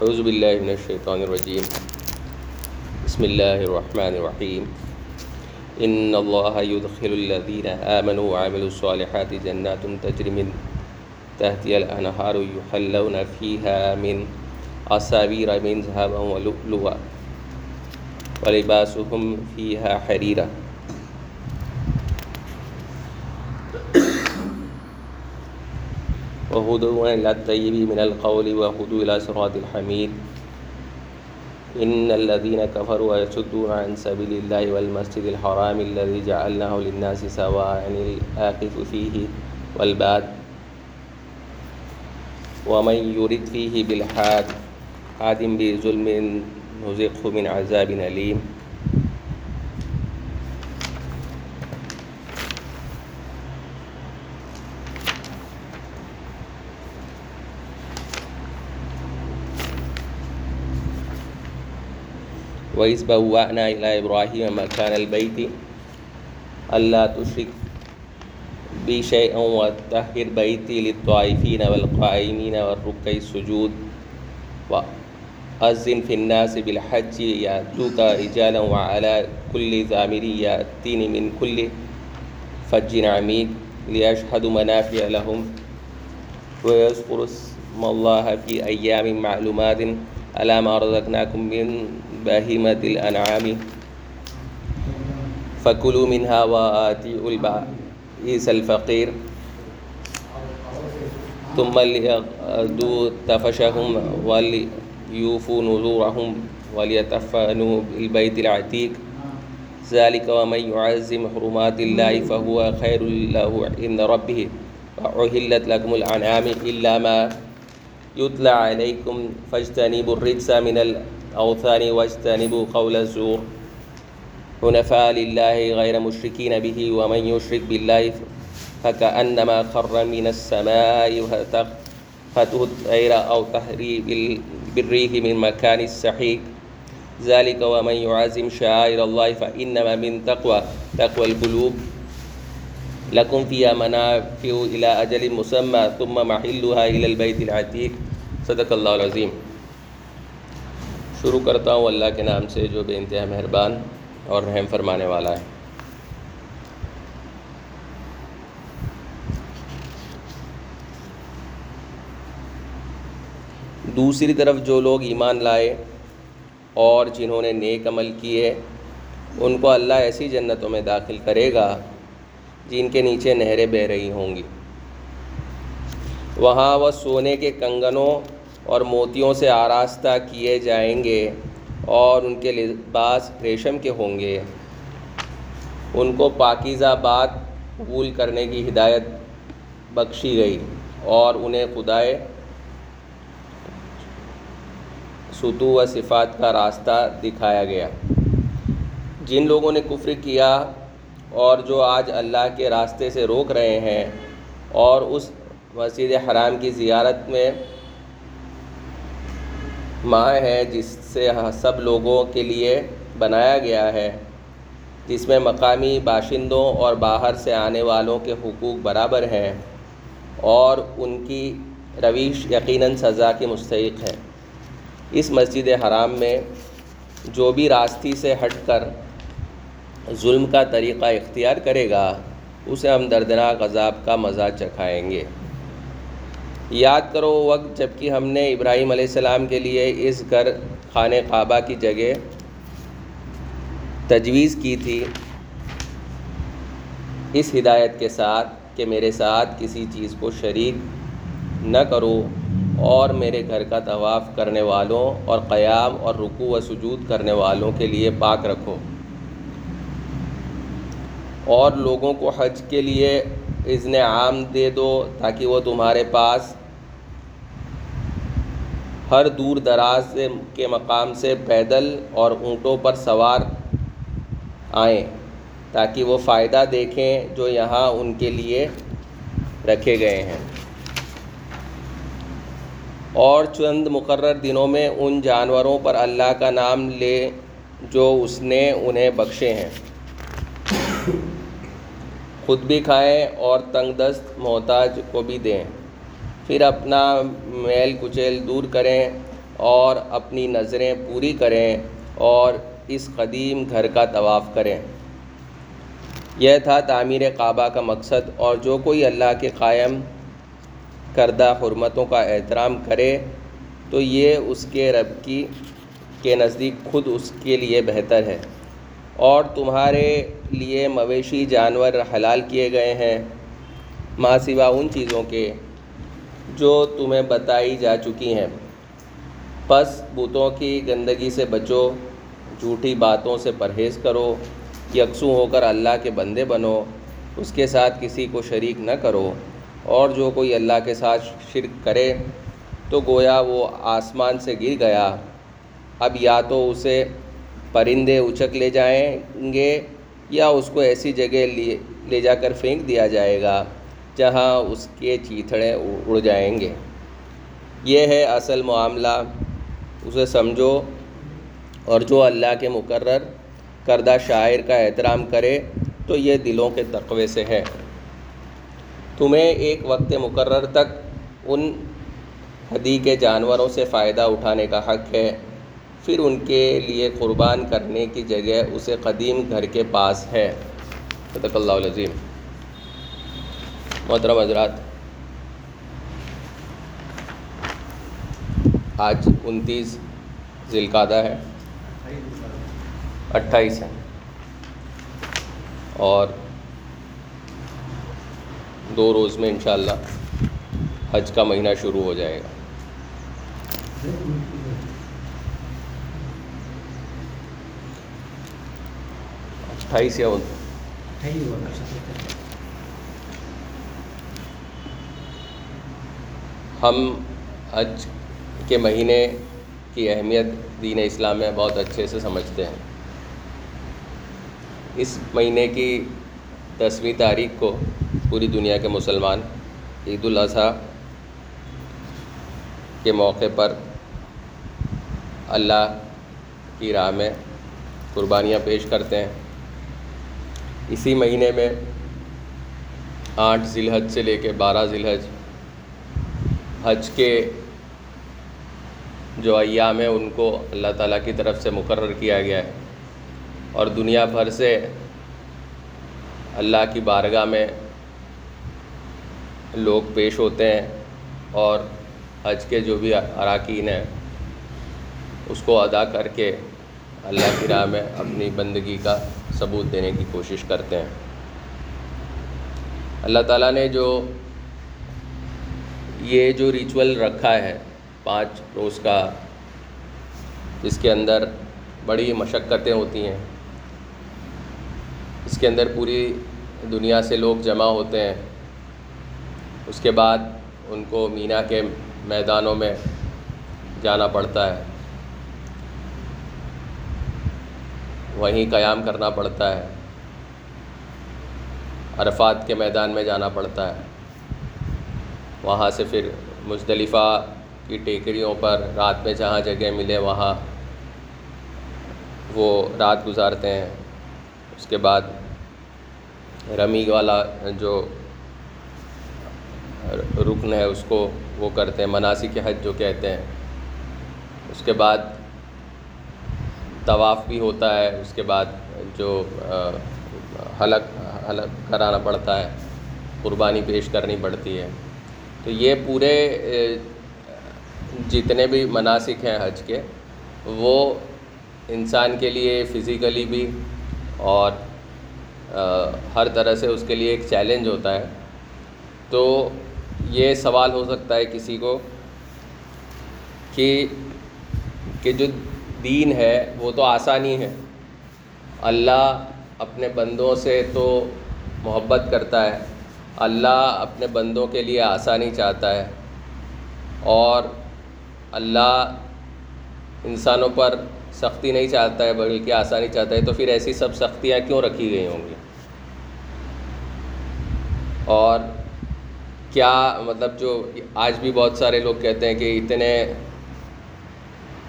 اعوذ باللہ من الشیطان الرجیم۔ بسم اللہ الرحمن الرحیم۔ ان اللہ يدخل الذین آمنوا وعملوا الصالحات جنات تجری من تحتی الانہار یحلون فیہا من اصابیر من ذهبا ولؤلؤا ولباسهم فیہا حریرا۔ وهدوا إلى الطيب من القول وهدوا إلى صراط الحميد. إن الذين كفروا ويصدون عن سبيل الله والمسجد الحرام الذي جعلناه للناس سواء الآقف فيه والباد. ومن يرد فيه بالحاد، حاد بظلم نزقه من عذاب أليم. وإذ بوأنا إلى إبراهيم مكان البيت ألا تشرك بي شيئا وطهر بيتي للطائفين والقائمين والركع السجود وأذن في الناس بالحج يأتوك رجالا وعلى كل ضامر يأتين من كل فج عميق ليشهدوا منافع لهم ويذكروا اسم الله في أيام معلومات على ما رزقناكم من بهيمة الأنعام. فكلوا منها وآتيوا البائس الفقير. ثم ليقضوا تفشهم وليوفوا نذورهم وليتفنوا بالبيت العتيق. ذلك ومن يعزم حرمات الله فهو خير له عند ربه. وأحلت لكم الأنعام إلا ما يتلى عليكم فاجتنبوا الرجس من الأوثان واجتنبوا قول الزور حنفاء لله غير مشركين به ومن يشرك بالله فكأنما خر من السماء فتهت الطير أو تهري بالريح من مكان السحيق ذلك ومن يعزم شعائر الله فإنما من تقوى تقوى القلوب لكم فيها منافع إلى أجل مسمى ثم محلها إلى البيت العتيق صدق اللہ العظیم۔ شروع کرتا ہوں اللہ کے نام سے، جو بے انتہا مہربان اور رحم فرمانے والا ہے۔ دوسری طرف جو لوگ ایمان لائے اور جنہوں نے نیک عمل کیے، ان کو اللہ ایسی جنتوں میں داخل کرے گا جن کے نیچے نہریں بہہ رہی ہوں گی۔ وہاں وہ سونے کے کنگنوں اور موتیوں سے آراستہ کیے جائیں گے اور ان کے لباس ریشم کے ہوں گے۔ ان کو پاکیزہ بات قبول کرنے کی ہدایت بخشی گئی اور انہیں خدائے ستو و صفات کا راستہ دکھایا گیا۔ جن لوگوں نے کفر کیا اور جو آج اللہ کے راستے سے روک رہے ہیں اور اس مسجد حرام کی زیارت میں ماہ ہے جس سے سب لوگوں کے لیے بنایا گیا ہے، جس میں مقامی باشندوں اور باہر سے آنے والوں کے حقوق برابر ہیں اور ان کی رویش یقیناً سزا کی مستحق ہے۔ اس مسجد حرام میں جو بھی راستی سے ہٹ کر ظلم کا طریقہ اختیار کرے گا، اسے ہم دردناک عذاب کا مزہ چکھائیں گے۔ یاد کرو وقت جبکہ ہم نے ابراہیم علیہ السلام کے لیے اس گھر خانہ کعبہ کی جگہ تجویز کی تھی۔ اس ہدایت کے ساتھ کہ میرے ساتھ کسی چیز کو شریک نہ کرو اور میرے گھر کا طواف کرنے والوں اور قیام اور رکوع و سجود کرنے والوں کے لیے پاک رکھو۔ اور لوگوں کو حج کے لیے اذن عام دے دو تاکہ وہ تمہارے پاس ہر دور دراز کے مقام سے پیدل اور اونٹوں پر سوار آئیں تاکہ وہ فائدہ دیکھیں جو یہاں ان کے لیے رکھے گئے ہیں۔ اور چند مقرر دنوں میں ان جانوروں پر اللہ کا نام لے جو اس نے انہیں بخشے ہیں۔ خود بھی کھائیں اور تنگ دست محتاج کو بھی دیں۔ پھر اپنا میل کچیل دور کریں اور اپنی نظریں پوری کریں اور اس قدیم گھر کا طواف کریں۔ یہ تھا تعمیر کعبہ کا مقصد اور جو کوئی اللہ کے قائم کردہ حرمتوں کا احترام کرے تو یہ اس کے رب کی، کے نزدیک خود اس کے لیے بہتر ہے۔ اور تمہارے لیے مویشی جانور حلال کیے گئے ہیں، ماں سوا ان چیزوں کے جو تمہیں بتائی جا چکی ہیں۔ پس بتوں کی گندگی سے بچو، جھوٹی باتوں سے پرہیز کرو یکسوں ہو کر اللہ کے بندے بنو، اس کے ساتھ کسی کو شریک نہ کرو۔ اور جو کوئی اللہ کے ساتھ شرک کرے، تو گویا وہ آسمان سے گر گیا۔ اب یا تو اسے پرندے اچک لے جائیں گے، یا اس کو ایسی جگہ لے جا کر پھینک دیا جائے گا۔ جہاں اس کے چیتھڑے اڑ جائیں گے۔ یہ ہے اصل معاملہ۔ اسے سمجھو۔ اور جو اللہ کے مقرر کردہ شاعر کا احترام کرے، تو یہ دلوں کے تقوے سے ہے۔ تمہیں ایک وقت مقرر تک ان حدی کے جانوروں سے فائدہ اٹھانے کا حق ہے۔ پھر ان کے لیے قربان کرنے کی جگہ اسے قدیم گھر کے پاس ہے۔ صدق اللہ العظیم۔ محترم حضرات۔ آج انتیس ذی القعدہ ہے۔ اٹھائیس ہے اور دو روز میں انشاءاللہ حج کا مہینہ شروع ہو جائے گا۔ اٹھائیس یا ہم حج کے مہینے کی اہمیت دین اسلام میں بہت اچھے سے سمجھتے ہیں۔ اس مہینے کی دسویں تاریخ کو پوری دنیا کے مسلمان عید الاضحیٰ کے موقع پر اللہ کی راہ میں قربانیاں پیش کرتے ہیں۔ اسی مہینے میں آٹھ ذی الحج سے لے کے بارہ ذی الحج حج کے جو ایام ہیں، ان کو اللہ تعالیٰ کی طرف سے مقرر کیا گیا ہے۔ اور دنیا بھر سے اللہ کی بارگاہ میں لوگ پیش ہوتے ہیں اور حج کے جو بھی اراکین ہیں، اس کو ادا کر کے اللہ کی راہ میں اپنی بندگی کا ثبوت دینے کی کوشش کرتے ہیں۔ اللہ تعالیٰ نے جو یہ جو ریچول رکھا ہے پانچ روز کا جس کے اندر بڑی مشقتیں ہوتی ہیں۔ اس کے اندر پوری دنیا سے لوگ جمع ہوتے ہیں۔ اس کے بعد ان کو مینا کے میدانوں میں جانا پڑتا ہے۔ وہیں قیام کرنا پڑتا ہے۔ عرفات کے میدان میں جانا پڑتا ہے۔ وہاں سے پھر مصطلفہ کی ٹیکریوں پر رات میں جہاں جگہ ملے وہاں وہ رات گزارتے ہیں۔ اس کے بعد رمی والا جو رکن ہے اس کو وہ کرتے ہیں مناسب حج جو کہتے ہیں۔ اس کے بعد طواف بھی ہوتا ہے، اس کے بعد جو حلق حلق کرانا پڑتا ہے، قربانی پیش کرنی پڑتی ہے۔ تو یہ پورے جتنے بھی مناسک ہیں حج کے، وہ انسان کے لیے فزیکلی بھی اور ہر طرح سے اس کے لیے ایک چیلنج ہوتا ہے۔ تو یہ سوال ہو سکتا ہے کسی کو کہ کہ جو دین ہے وہ تو آسانی ہے۔ اللہ اپنے بندوں سے تو محبت کرتا ہے اللہ اپنے بندوں کے لیے آسانی چاہتا ہے اور اللہ انسانوں پر سختی نہیں چاہتا ہے، بلکہ آسانی چاہتا ہے۔ تو پھر ایسی سب سختیاں کیوں رکھی گئی ہوں گی؟ اور کیا مطلب جو آج بھی بہت سارے لوگ کہتے ہیں کہ اتنے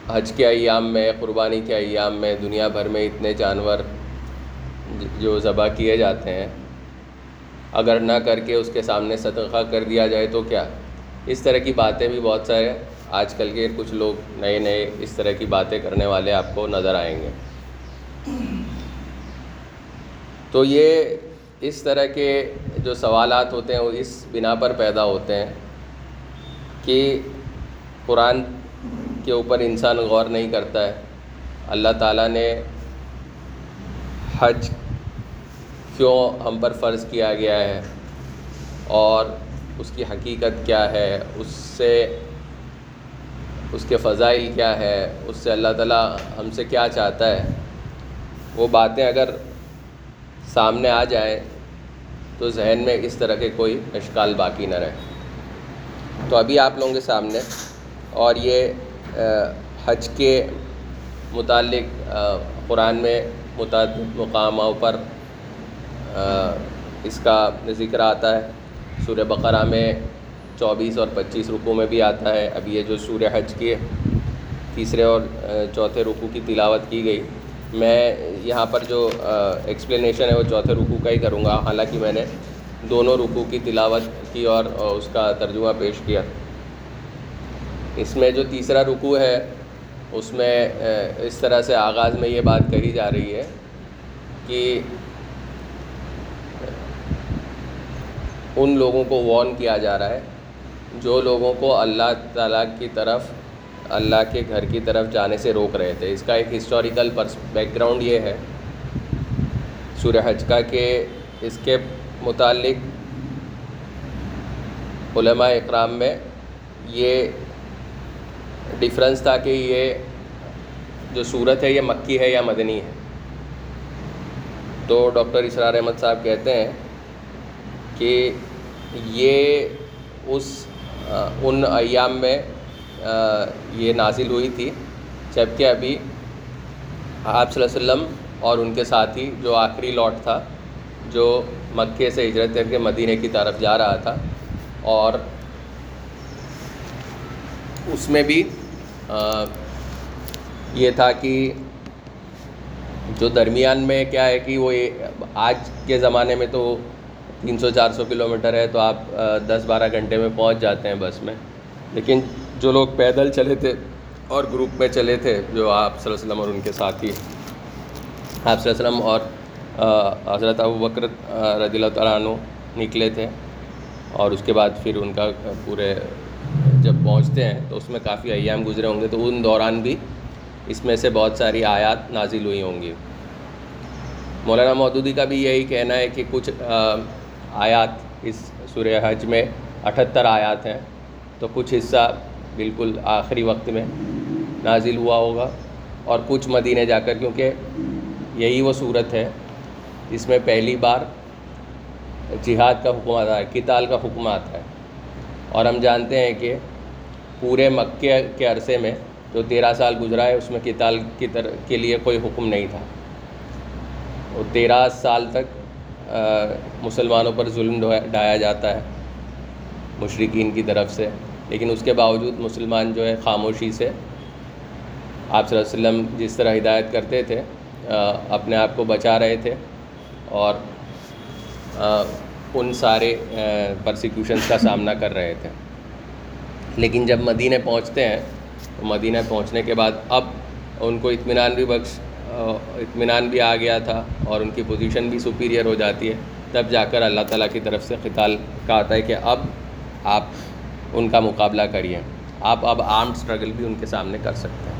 حج کے ایام میں، قربانی کے ایام میں، دنیا بھر میں اتنے جانور جو ذبح کیے جاتے ہیں اگر نہ کر کے اس کے سامنے صدقہ کر دیا جائے تو کیا؟ اس طرح کی باتیں بھی بہت سارے آج کل کے کچھ لوگ نئے نئے اس طرح کی باتیں کرنے والے آپ کو نظر آئیں گے۔ تو یہ اس طرح کے جو سوالات ہوتے ہیں وہ اس بنا پر پیدا ہوتے ہیں کہ قرآن کے اوپر انسان غور نہیں کرتا ہے۔ اللہ تعالیٰ نے حج کیوں ہم پر فرض کیا گیا ہے اور اس کی حقیقت کیا ہے؟ اس سے، اس کے فضائل کیا ہے؟ اس سے اللہ تعالیٰ ہم سے کیا چاہتا ہے؟ وہ باتیں اگر سامنے آ جائیں تو ذہن میں اس طرح کے کوئی اشکال باقی نہ رہے۔ تو ابھی آپ لوگوں کے سامنے اور یہ حج کے متعلق قرآن میں متعدد مقاموں پر اس کا ذکر آتا ہے۔ سورہ بقرہ میں چوبیس اور پچیس رکوع میں بھی آتا ہے۔ اب یہ جو سورہ حج کے تیسرے اور چوتھے رکوع کی تلاوت کی گئی۔ میں یہاں پر جو ایکسپلینیشن ہے وہ چوتھے رکوع کا ہی کروں گا۔ حالانکہ میں نے دونوں رکوع کی تلاوت کی اور اس کا ترجمہ پیش کیا۔ اس میں جو تیسرا رکوع ہے، اس میں اس طرح سے آغاز میں یہ بات کہی جا رہی ہے کہ ان لوگوں کو وارن کیا جا رہا ہے، جو لوگوں کو اللہ تعالیٰ کی طرف، اللہ کے گھر کی طرف جانے سے روک رہے تھے۔ اس کا ایک ہسٹوریکل پرس بیک گراؤنڈ یہ ہے۔ سورہ حج کا کہ اس کے متعلق علماء اکرام میں یہ ڈفرینس تھا کہ یہ جو صورت ہے، یہ مکی ہے یا مدنی ہے۔ تو ڈاکٹر اسرار احمد صاحب کہتے ہیں کہ یہ اس ان ایام میں یہ نازل ہوئی تھی جبکہ ابھی آپ صلی اللہ علیہ وسلم اور ان کے ساتھی جو آخری لاٹ تھا، جو مکے سے ہجرت کر کے مدینہ کی طرف جا رہا تھا، اور اس میں بھی یہ تھا کہ جو درمیان میں کیا ہے کہ وہ آج کے زمانے میں تو تین سو چار سو کلو میٹر ہے تو آپ دس بارہ گھنٹے میں پہنچ جاتے ہیں بس میں۔ لیکن جو لوگ پیدل چلے تھے اور گروپ میں چلے تھے، جو آپ صلی اللہ علیہ وسلم اور ان کے ساتھی، آپ صلی اللہ علیہ وسلم اور حضرت ابو بکر رضی اللہ تعالیٰ عنہ نکلے تھے۔ اور اس کے بعد پھر ان کا پورے جب پہنچتے ہیں تو اس میں کافی ایام گزرے ہوں گے۔ تو ان دوران بھی اس میں سے بہت ساری آیات نازل ہوئی ہوں گی۔ مولانا مودودی کا بھی یہی کہنا ہے کہ کچھ آیات اس سورہ حج میں اٹھتر آیات ہیں۔ تو کچھ حصہ بالکل آخری وقت میں نازل ہوا ہوگا اور کچھ مدینہ جا کر، کیونکہ یہی وہ صورت ہے۔ جس میں پہلی بار جہاد کا حکم آتا ہے کتال کا حکم آتا ہے۔ اور ہم جانتے ہیں کہ پورے مکے کے عرصے میں جو تیرہ سال گزرا ہے، اس میں کتال کی طرح کے لیے کوئی حکم نہیں تھا۔ وہ تیرہ سال تک مسلمانوں پر ظلم ڈھایا جاتا ہے مشرقین کی طرف سے، لیکن اس کے باوجود مسلمان جو ہے خاموشی سے آپ صلی اللہ علیہ وسلم جس طرح ہدایت کرتے تھے اپنے آپ کو بچا رہے تھے اور ان سارے پرسیکیوشنس کا سامنا کر رہے تھے۔ لیکن جب مدینہ پہنچتے ہیں، تو مدینہ پہنچنے کے بعد اب ان کو اطمینان بھی بخش اطمینان بھی آ گیا تھا اور ان کی پوزیشن بھی سپیریئر ہو جاتی ہے۔ تب جا کر اللہ تعالیٰ کی طرف سے خطال کا آتا ہے کہ اب آپ ان کا مقابلہ کریے۔ آپ اب آرم اسٹرگل بھی ان کے سامنے کر سکتے ہیں۔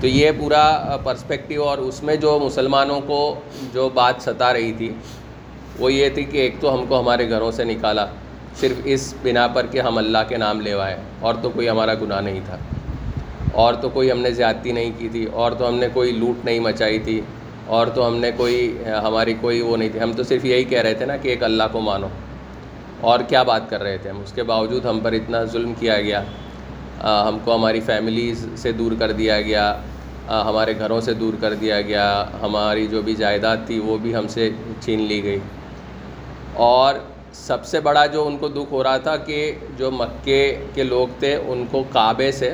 تو یہ پورا پرسپیکٹیو اور اس میں جو مسلمانوں کو جو بات ستا رہی تھی، وہ یہ تھی کہ ایک تو ہم کو ہمارے گھروں سے نکالا، صرف اس بنا پر کہ ہم اللہ کے نام لیوائے اور تو کوئی ہمارا گناہ نہیں تھا۔ اور تو کوئی ہم نے زیادتی نہیں کی تھی، اور تو ہم نے کوئی لوٹ نہیں مچائی تھی، اور تو ہم نے کوئی ہماری کوئی وہ نہیں تھی۔ ہم تو صرف یہی کہہ رہے تھے نا کہ ایک اللہ کو مانو۔ اور کیا بات کر رہے تھے ہم؟ اس کے باوجود ہم پر اتنا ظلم کیا گیا۔ ہم کو ہماری فیملیز سے دور کر دیا گیا۔ ہمارے گھروں سے دور کر دیا گیا۔ ہماری جو بھی جائیداد تھی وہ بھی ہم سے چھین لی گئی۔ اور سب سے بڑا جو ان کو دکھ ہو رہا تھا کہ جو مکے کے لوگ تھے، ان کو کعبے سے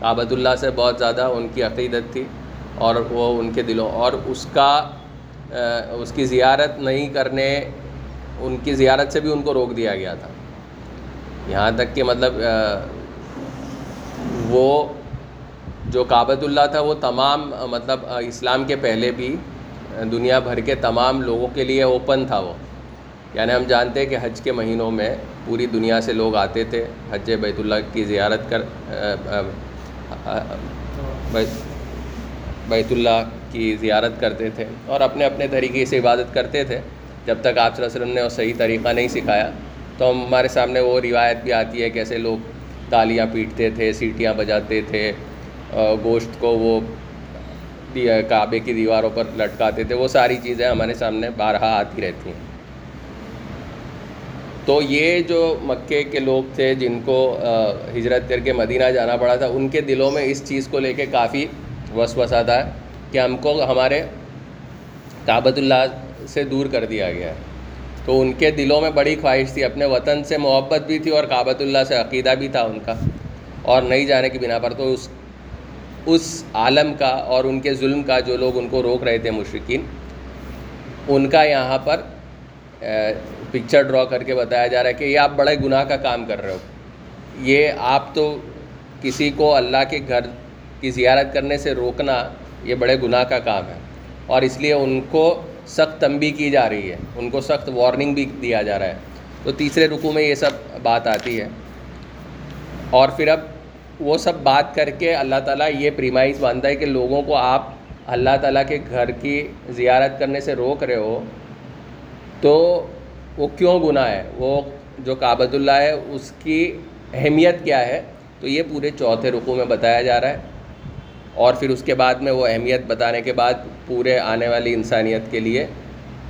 کعبۃ اللہ سے بہت زیادہ ان کی عقیدت تھی اور وہ ان کے دلوں اور اس کا اس کی زیارت نہیں کرنے، ان کی زیارت سے بھی ان کو روک دیا گیا تھا۔ یہاں تک کہ مطلب وہ جو کعبۃ اللہ تھا، وہ تمام مطلب اسلام کے پہلے بھی دنیا بھر کے تمام لوگوں کے لیے اوپن تھا وہ۔ یعنی ہم جانتے ہیں کہ حج کے مہینوں میں پوری دنیا سے لوگ آتے تھے، حج بیت اللہ کی زیارت کر بیت اللہ کی زیارت کرتے تھے اور اپنے اپنے طریقے سے عبادت کرتے تھے۔ جب تک آپ صلی اللہ علیہ وسلم نے وہ صحیح طریقہ نہیں سکھایا، تو ہمارے سامنے وہ روایت بھی آتی ہے کیسے لوگ تالیاں پیٹتے تھے، سیٹیاں بجاتے تھے گوشت کو وہ کعبے کی دیواروں پر لٹکاتے تھے۔ وہ ساری چیزیں ہمارے سامنے بارہا آتی رہتی ہیں۔ تو یہ جو مکے کے لوگ تھے جن کو ہجرت کر کے مدینہ جانا پڑا تھا، ان کے دلوں میں اس چیز کو لے کے کافی وسوسہ تھا کہ ہم کو ہمارے کعبۃ اللہ سے دور کر دیا گیا ہے۔ تو ان کے دلوں میں بڑی خواہش تھی، اپنے وطن سے محبت بھی تھی اور کعبۃ اللہ سے عقیدہ بھی تھا ان کا اور نہیں جانے کی بنا پر۔ تو اس اس عالم کا اور ان کے ظلم کا جو لوگ ان کو روک رہے تھے مشرقین ان کا یہاں پر پکچر ڈرا کر کے بتایا جا رہا ہے کہ یہ آپ بڑے گناہ کا کام کر رہے ہو۔ یہ آپ تو کسی کو اللہ کے گھر کی زیارت کرنے سے روکنا یہ بڑے گناہ کا کام ہے۔ اور اس لیے ان کو سخت تنبی کی جا رہی ہے۔ ان کو سخت وارننگ بھی دیا جا رہا ہے۔ تو تیسرے رکو میں یہ سب بات آتی ہے۔ اور پھر اب وہ سب بات کر کے اللہ تعالیٰ یہ پریمائز باندھتا ہے کہ لوگوں کو آپ اللہ تعالیٰ کے گھر کی زیارت کرنے سے روک رہے ہو تو وہ کیوں گناہ ہے؟ وہ جو کعبۃ اللہ ہے، اس کی اہمیت کیا ہے؟ تو یہ پورے چوتھے رقو میں بتایا جا رہا ہے۔ اور پھر اس کے بعد میں وہ اہمیت بتانے کے بعد پورے آنے والی انسانیت کے لیے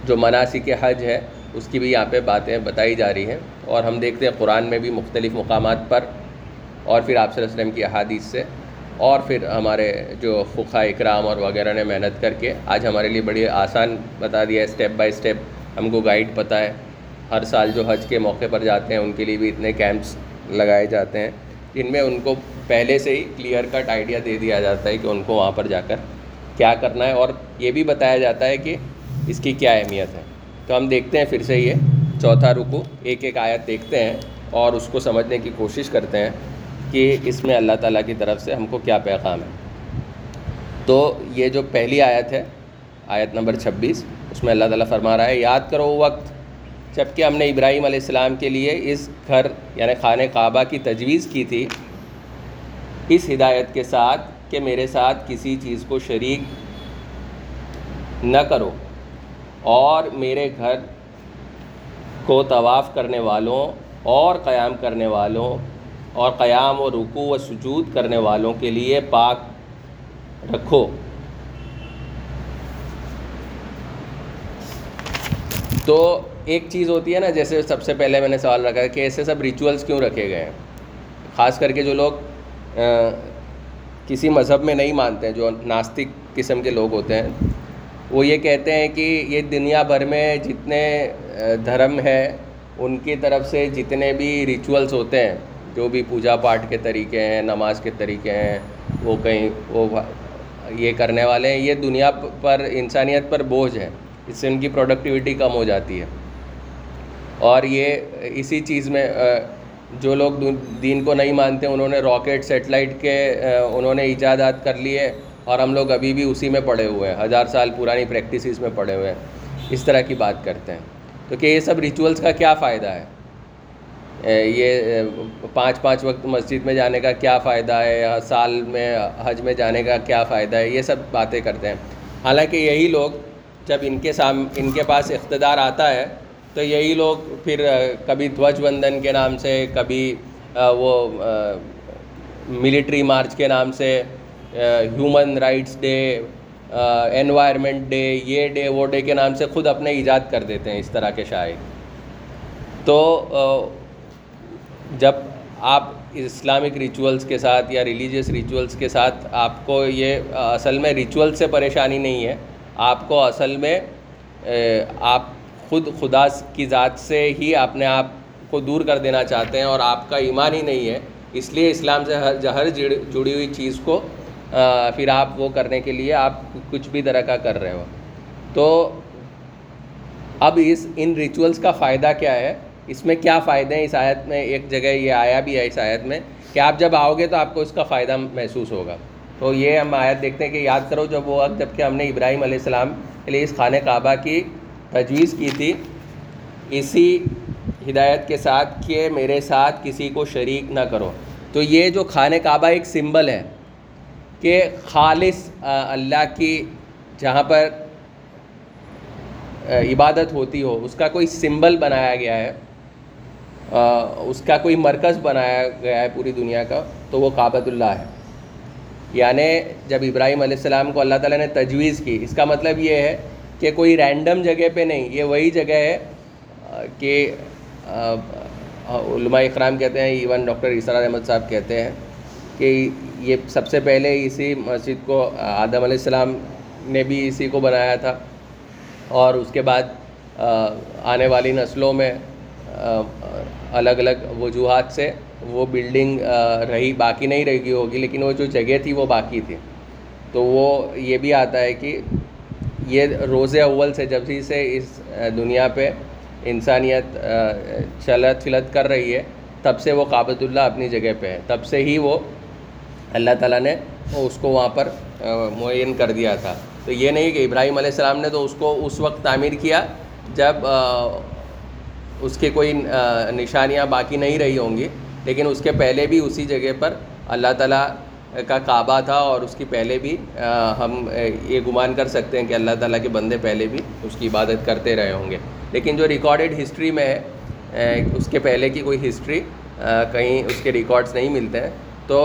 جو مناسب حج ہے، اس کی بھی یہاں پہ باتیں بتائی جا رہی ہیں۔ اور ہم دیکھتے ہیں قرآن میں بھی مختلف مقامات پر۔ اور پھر آپ صلی اللہ علیہ وسلم کی احادیث سے۔ اور پھر ہمارے جو فقہ اکرام اور وغیرہ نے محنت کر کے، آج ہمارے لیے بڑی آسان بتا دیا ہے۔ اسٹیپ بائی اسٹیپ ہم کو گائیڈ پتہ ہے۔ ہر سال جو حج کے موقع پر جاتے ہیں، ان کے لیے بھی اتنے کیمپس لگائے جاتے ہیں۔ جن میں ان کو پہلے سے ہی کلیئر کٹ آئیڈیا دے دیا جاتا ہے کہ ان کو وہاں پر جا کر کیا کرنا ہے۔ اور یہ بھی بتایا جاتا ہے کہ اس کی کیا اہمیت ہے۔ تو ہم دیکھتے ہیں پھر سے یہ چوتھا رکو، ایک ایک آیت دیکھتے ہیں اور اس کو سمجھنے کی کوشش کرتے ہیں کہ اس میں اللہ تعالیٰ کی طرف سے ہم کو کیا پیغام ہے۔ تو یہ جو پہلی آیت ہے، آیت نمبر چھبیس، اس میں اللہ تعالیٰ فرما رہا ہے، یاد کرو وقت جبکہ ہم نے ابراہیم علیہ السلام کے لیے اس گھر یعنی خانہ کعبہ کی تجویز کی تھی، اس ہدایت کے ساتھ کہ میرے ساتھ کسی چیز کو شریک نہ کرو اور میرے گھر کو طواف کرنے والوں اور قیام کرنے والوں اور قیام و رکوع و سجود کرنے والوں کے لیے پاک رکھو۔ تو ایک چیز ہوتی ہے نا، جیسے سب سے پہلے میں نے سوال رکھا کہ ایسے سب ریچولس کیوں رکھے گئے ہیں؟ خاص کر کے جو لوگ کسی مذہب میں نہیں مانتے ہیں، جو ناستک قسم کے لوگ ہوتے ہیں، وہ یہ کہتے ہیں کہ یہ دنیا بھر میں جتنے دھرم ہے، ان کی طرف سے جتنے بھی ریچولس ہوتے ہیں، جو بھی پوجا پاٹھ کے طریقے ہیں، نماز کے طریقے ہیں، وہ کہیں، وہ یہ کرنے والے ہیں، یہ دنیا پر، انسانیت پر بوجھ ہے۔ اس سے ان کی پروڈکٹیوٹی کم ہو جاتی ہے۔ اور یہ اسی چیز میں جو لوگ دین کو نہیں مانتے، انہوں نے راکٹ سیٹلائٹ کے انہوں نے ایجادات کر لیے اور ہم لوگ ابھی بھی اسی میں پڑے ہوئے ہیں۔ ہزار سال پرانی پریکٹسز میں پڑے ہوئے ہیں۔ اس طرح کی بات کرتے ہیں۔ تو کہ یہ سب ریچولس کا کیا فائدہ ہے؟ یہ پانچ پانچ وقت مسجد میں جانے کا کیا فائدہ ہے؟ سال میں، حج میں جانے کا کیا فائدہ ہے؟ یہ سب باتیں کرتے ہیں۔ حالانکہ یہی لوگ جب ان کے سام، ان کے پاس اقتدار آتا ہے، تو یہی لوگ پھر کبھی دھوج بندھن کے نام سے، کبھی وہ ملٹری مارچ کے نام سے human rights day environment day یہ ڈے وہ ڈے کے نام سے خود اپنے ایجاد کر دیتے ہیں اس طرح کے شاعر۔ تو جب آپ اسلامک ریچولس کے ساتھ یا ریلیجیس ریچولس کے ساتھ، آپ کو یہ اصل میں ریچول سے پریشانی نہیں ہے آپ کو اصل میں آپ خود خدا کی ذات سے ہی اپنے آپ کو دور کر دینا چاہتے ہیں اور آپ کا ایمان ہی نہیں ہے۔ اس لیے اسلام سے ہر ہر جڑی ہوئی چیز کو پھر آپ وہ کرنے کے لیے آپ کچھ بھی طرح کا کر رہے ہو۔ تو اب اس، ان ریچولس کا فائدہ کیا ہے؟ اس میں کیا فائدے ہیں؟ اس آیت میں ایک جگہ یہ آیا بھی ہے، اس آیت میں کہ آپ جب آؤ گے تو آپ کو اس کا فائدہ محسوس ہوگا۔ تو یہ ہم آیت دیکھتے ہیں کہ یاد کرو جب وہ وقت جبکہ ہم نے ابراہیم علیہ السلام کے لیے اس خانہ کعبہ کی تجویز کی تھی، اسی ہدایت کے ساتھ کہ میرے ساتھ کسی کو شریک نہ کرو۔ تو یہ جو خانہ کعبہ ایک سمبل ہے کہ خالص اللہ کی جہاں پر عبادت ہوتی ہو، اس کا کوئی سمبل بنایا گیا ہے اس کا کوئی مرکز بنایا گیا ہے پوری دنیا کا، تو وہ کعبۃ اللہ ہے۔ یعنی جب ابراہیم علیہ السلام کو اللہ تعالیٰ نے تجویز کی، اس کا مطلب یہ ہے کہ کوئی رینڈم جگہ پہ نہیں، یہ وہی جگہ ہے کہ علماء اکرام کہتے ہیں، ایون ڈاکٹر اسرار احمد صاحب کہتے ہیں کہ یہ سب سے پہلے اسی مسجد کو آدم علیہ السلام نے بھی اسی کو بنایا تھا اور اس کے بعد آنے والی نسلوں میں الگ الگ وجوہات سے وہ بلڈنگ رہی، باقی نہیں رہی ہوگی، لیکن وہ جو جگہ تھی وہ باقی تھی۔ تو وہ یہ بھی آتا ہے کہ یہ روز اول سے جب ہی سے اس دنیا پہ انسانیت چلت فلت کر رہی ہے، تب سے وہ کعبۃ اللہ اپنی جگہ پہ ہے۔ تب سے ہی وہ اللہ تعالیٰ نے اس کو وہاں پر معین کر دیا تھا۔ تو یہ نہیں کہ ابراہیم علیہ السلام نے تو اس کو اس وقت تعمیر کیا جب اس کے کوئی نشانیاں باقی نہیں رہی ہوں گی۔ لیکن اس کے پہلے بھی اسی جگہ پر اللہ تعالیٰ کا کعبہ تھا اور اس کی پہلے بھی ہم یہ گمان کر سکتے ہیں کہ اللہ تعالیٰ کے بندے پہلے بھی اس کی عبادت کرتے رہے ہوں گے۔ لیکن جو ریکارڈڈ ہسٹری میں ہے اس کے پہلے کی کوئی ہسٹری کہیں اس کے ریکارڈز نہیں ملتے ہیں۔ تو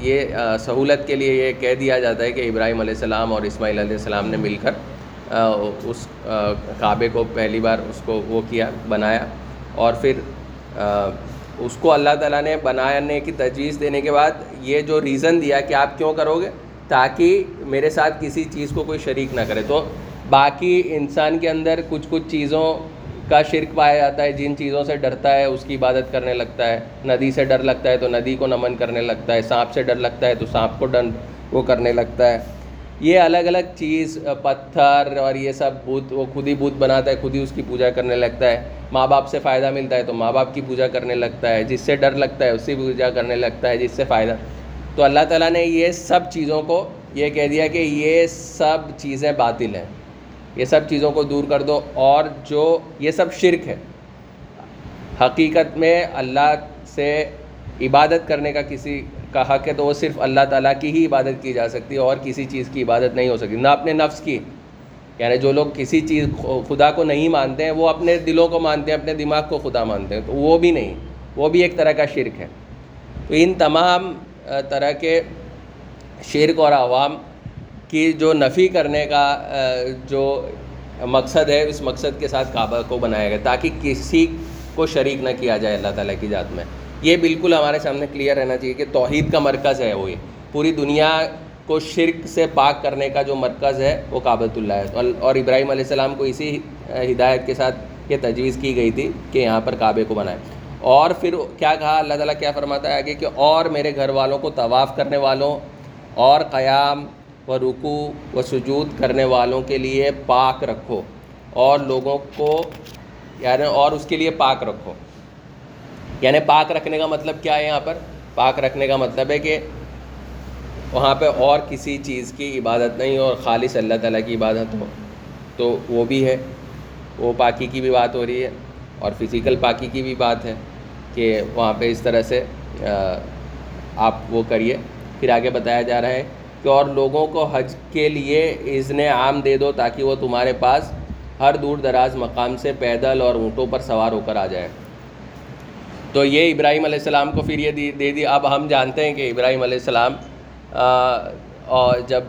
یہ سہولت کے لیے یہ کہہ دیا جاتا ہے کہ ابراہیم علیہ السلام اور اسماعیل علیہ السلام نے مل کر اس کعبے کو پہلی بار اس کو وہ کیا، بنایا۔ اور پھر اس کو اللہ تعالیٰ نے بنانے کی تجویز دینے کے بعد یہ جو ریزن دیا کہ آپ کیوں کرو گے، تاکہ میرے ساتھ کسی چیز کو کوئی شریک نہ کرے۔ تو باقی انسان کے اندر کچھ کچھ چیزوں کا شرک پایا جاتا ہے، جن چیزوں سے ڈرتا ہے، اس کی عبادت کرنے لگتا ہے۔ ندی سے ڈر لگتا ہے تو ندی کو نمن کرنے لگتا ہے، سانپ سے ڈر لگتا ہے تو سانپ کو ڈن وہ کرنے لگتا ہے۔ یہ الگ الگ چیز، پتھر اور یہ سب بت وہ خود ہی بت بناتا ہے، خود ہی اس کی پوجا کرنے لگتا ہے۔ ماں باپ سے فائدہ ملتا ہے تو ماں باپ کی پوجا کرنے لگتا ہے، جس سے ڈر لگتا ہے اس سے پوجا کرنے لگتا ہے، جس سے فائدہ۔ تو اللہ تعالیٰ نے یہ سب چیزوں کو یہ کہہ دیا کہ یہ سب چیزیں باطل ہیں۔ یہ سب چیزوں کو دور کر دو اور جو یہ سب شرک ہے۔ حقیقت میں اللہ سے عبادت کرنے کا کسی کا حق ہے تو وہ صرف اللہ تعالیٰ کی ہی عبادت کی جا سکتی ہے اور کسی چیز کی عبادت نہیں ہو سکتی، نہ اپنے نفس کی۔ یعنی جو لوگ کسی چیز خدا کو نہیں مانتے ہیں وہ اپنے دلوں کو مانتے ہیں اپنے دماغ کو خدا مانتے ہیں تو وہ بھی نہیں۔ وہ بھی ایک طرح کا شرک ہے۔ تو ان تمام طرح کے شرک اور عوام کی جو نفی کرنے کا جو مقصد ہے، اس مقصد کے ساتھ کعبہ کو بنایا گیا، تاکہ کسی کو شریک نہ کیا جائے اللہ تعالیٰ کی ذات میں۔ یہ بالکل ہمارے سامنے کلیئر رہنا چاہیے کہ توحید کا مرکز ہے وہ یہ۔ پوری دنیا کو شرک سے پاک کرنے کا جو مرکز ہے وہ کعبۃ اللہ ہے۔ اور ابراہیم علیہ السلام کو اسی ہدایت کے ساتھ یہ تجویز کی گئی تھی کہ یہاں پر کعبے کو بنائے۔ اور پھر کیا کہا؟ اللہ تعالیٰ کیا فرماتا ہے آگے کہ اور میرے گھر والوں کو طواف کرنے والوں اور قیام و رکو و سجود کرنے والوں کے لیے پاک رکھو۔ اور لوگوں کو یعنی اور اس کے لیے پاک رکھو۔ یعنی پاک رکھنے کا مطلب کیا ہے یہاں پر؟ پاک رکھنے کا مطلب ہے کہ وہاں پہ اور کسی چیز کی عبادت نہیں اور خالص اللہ تعالیٰ کی عبادت ہو، تو وہ بھی ہے۔ وہ پاکی کی بھی بات ہو رہی ہے اور فزیکل پاکی کی بھی بات ہے کہ وہاں پہ اس طرح سے آپ وہ کریے۔ پھر آگے بتایا جا رہا ہے کہ اور لوگوں کو حج کے لیے اذن عام دے دو تاکہ وہ تمہارے پاس ہر دور دراز مقام سے پیدل اور اونٹوں پر سوار ہو کر آ جائے تو یہ ابراہیم علیہ السلام کو پھر یہ دے دی۔ اب ہم جانتے ہیں کہ ابراہیم علیہ السلام اور جب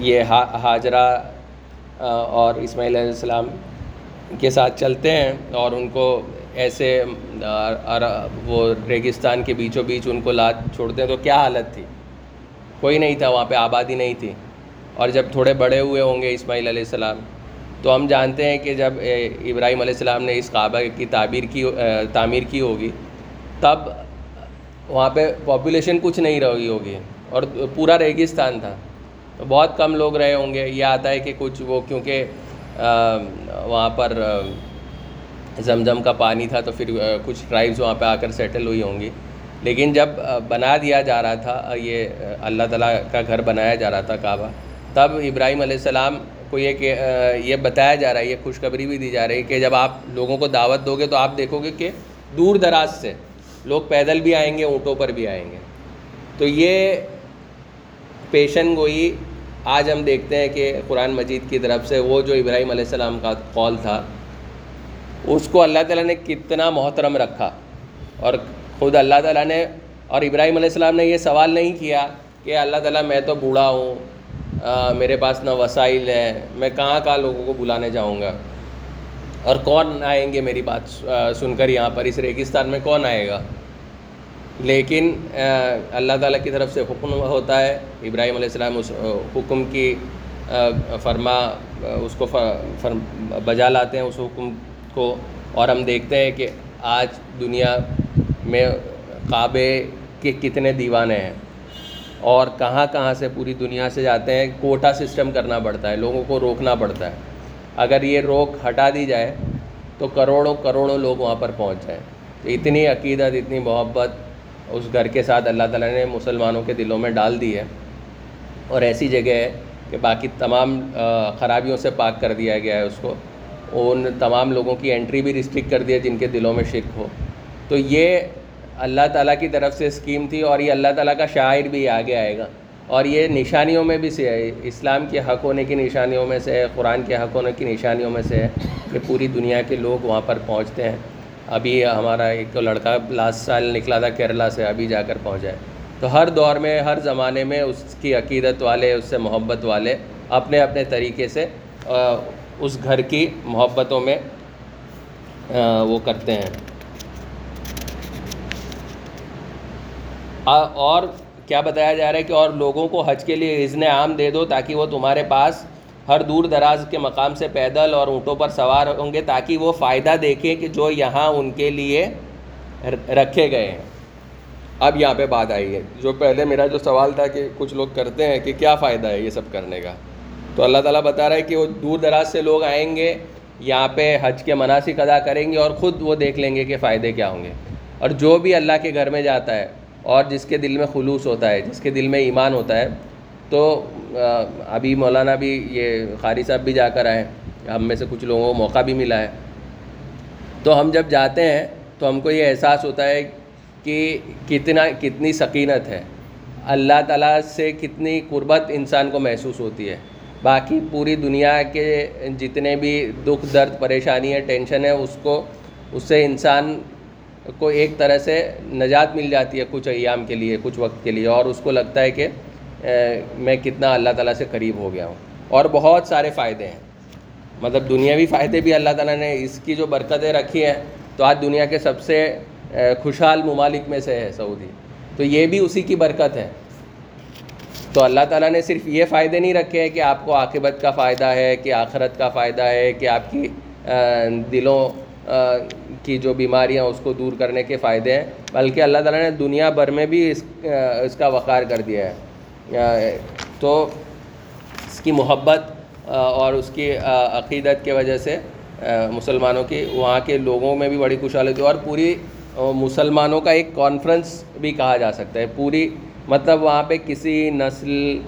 یہ حاجرہ اور اسماعیل علیہ السلام کے ساتھ چلتے ہیں اور ان کو ایسے وہ ریگستان کے بیچوں بیچ ان کو لاد چھوڑتے ہیں، تو کیا حالت تھی؟ کوئی نہیں تھا، وہاں پہ آبادی نہیں تھی۔ اور جب تھوڑے بڑے ہوئے ہوں گے اسماعیل علیہ السلام تو ہم جانتے ہیں کہ جب ابراہیم علیہ السلام نے اس کعبہ کی تعبیر کی تعمیر کی ہوگی، تب وہاں پہ پاپولیشن کچھ نہیں رہی ہوگی اور پورا ریگستان تھا۔ تو بہت کم لوگ رہے ہوں گے۔ یہ آتا ہے کہ کچھ وہ کیونکہ وہاں پر زمزم کا پانی تھا تو پھر کچھ ٹرائبز وہاں پہ آ کر سیٹل ہوئی ہوں گی۔ لیکن جب بنا دیا جا رہا تھا یہ اللہ تعالیٰ کا گھر بنایا جا رہا تھا کعبہ، تب ابراہیم علیہ السلام کو یہ کہ یہ بتایا جا رہا ہے، یہ خوشخبری بھی دی جا رہی ہے کہ جب آپ لوگوں کو دعوت دو گے تو آپ دیکھو گے کہ دور دراز سے لوگ پیدل بھی آئیں گے، اونٹوں پر بھی آئیں گے۔ تو یہ پیشن گوئی آج ہم دیکھتے ہیں کہ قرآن مجید کی طرف سے وہ جو ابراہیم علیہ السلام کا قول تھا، اس کو اللہ تعالیٰ نے کتنا محترم رکھا۔ اور خود اللہ تعالیٰ نے، اور ابراہیم علیہ السلام نے یہ سوال نہیں کیا کہ اللہ تعالیٰ میں تو بوڑھا ہوں میرے پاس نہ وسائل ہے، میں کہاں کہاں لوگوں کو بلانے جاؤں گا؟ اور کون آئیں گے میری بات سن کر یہاں پر؟ اس ریگستان میں کون آئے گا؟ لیکن اللہ تعالیٰ کی طرف سے حکم ہوتا ہے، ابراہیم علیہ السلام اس حکم کی فرما اس کو بجا لاتے ہیں اس حکم کو، اور ہم دیکھتے ہیں کہ آج دنیا میں کعبے کے کتنے دیوانے ہیں۔ اور کہاں کہاں سے پوری دنیا سے جاتے ہیں، کوٹا سسٹم کرنا پڑتا ہے، لوگوں کو روکنا پڑتا ہے۔ اگر یہ روک ہٹا دی جائے تو کروڑوں کروڑوں لوگ وہاں پر پہنچ جائیں۔ تو اتنی عقیدت، اتنی محبت اس گھر کے ساتھ اللہ تعالیٰ نے مسلمانوں کے دلوں میں ڈال دی ہے۔ اور ایسی جگہ ہے کہ باقی تمام خرابیوں سے پاک کر دیا گیا ہے اس کو۔ ان تمام لوگوں کی انٹری بھی رسٹرک کر دیا جن کے دلوں میں شرک ہو۔ تو یہ اللہ تعالیٰ کی طرف سے اسکیم تھی اور یہ اللہ تعالیٰ کا شاعر بھی آگے آئے گا اور یہ نشانیوں میں بھی سے ہے، اسلام کے حق ہونے کی نشانیوں میں سے ہے، قرآن کے حق ہونے کی نشانیوں میں سے ہے کہ پوری دنیا کے لوگ وہاں پر پہنچتے ہیں۔ ابھی ہمارا ایک لڑکا لاسٹ سال نکلا تھا کیرلا سے، ابھی جا کر پہنچا ہے۔ تو ہر دور میں، ہر زمانے میں اس کی عقیدت والے، اس سے محبت والے اپنے اپنے طریقے سے اس گھر کی محبتوں میں وہ کرتے ہیں۔ اور کیا بتایا جا رہا ہے کہ اور لوگوں کو حج کے لیے اذن عام دے دو تاکہ وہ تمہارے پاس ہر دور دراز کے مقام سے پیدل اور اونٹوں پر سوار ہوں گے، تاکہ وہ فائدہ دیکھیں کہ جو یہاں ان کے لیے رکھے گئے ہیں۔ اب یہاں پہ بات آئی ہے۔ جو پہلے میرا جو سوال تھا کہ کچھ لوگ کرتے ہیں کہ کیا فائدہ ہے یہ سب کرنے کا، تو اللہ تعالیٰ بتا رہا ہے کہ وہ دور دراز سے لوگ آئیں گے، یہاں پہ حج کے مناسب ادا کریں گے اور خود وہ دیکھ لیں گے کہ فائدے کیا ہوں گے۔ اور جو بھی اللہ کے گھر میں جاتا ہے اور جس کے دل میں خلوص ہوتا ہے، جس کے دل میں ایمان ہوتا ہے، تو ابھی مولانا بھی یہ قاری صاحب بھی جا کر آئے، ہم میں سے کچھ لوگوں کو موقع بھی ملا ہے۔ تو ہم جب جاتے ہیں، تو ہم کو یہ احساس ہوتا ہے کہ کتنا، کتنی سکینت ہے۔ اللہ تعالیٰ سے کتنی قربت انسان کو محسوس ہوتی ہے۔ باقی پوری دنیا کے جتنے بھی دکھ درد، پریشانی ہے، ٹینشن ہے، اس کو، اس سے انسان کو ایک طرح سے نجات مل جاتی ہے کچھ ایام کے لیے، کچھ وقت کے لیے، اور اس کو لگتا ہے کہ میں کتنا اللہ تعالیٰ سے قریب ہو گیا ہوں۔ اور بہت سارے فائدے ہیں۔ مطلب دنیاوی فائدے بھی اللہ تعالیٰ نے اس کی جو برکتیں رکھی ہیں، تو آج دنیا کے سب سے خوشحال ممالک میں سے ہے سعودی۔ تو یہ بھی اسی کی برکت ہے۔ تو اللہ تعالیٰ نے صرف یہ فائدے نہیں رکھے ہیں کہ آپ کو عاقبت کا فائدہ ہے، کہ آخرت کا فائدہ ہے، کہ آپ کی دلوں کی جو بیماریاں اس کو دور کرنے کے فائدے ہیں، بلکہ اللہ تعالیٰ نے دنیا بھر میں بھی اس اس کا وقار کر دیا ہے۔ تو اس کی محبت اور اس کی عقیدت کی وجہ سے مسلمانوں کی، وہاں کے لوگوں میں بھی بڑی خوشحالی تھی، اور پوری مسلمانوں کا ایک کانفرنس بھی کہا جا سکتا ہے۔ پوری مطلب وہاں پہ کسی نسل،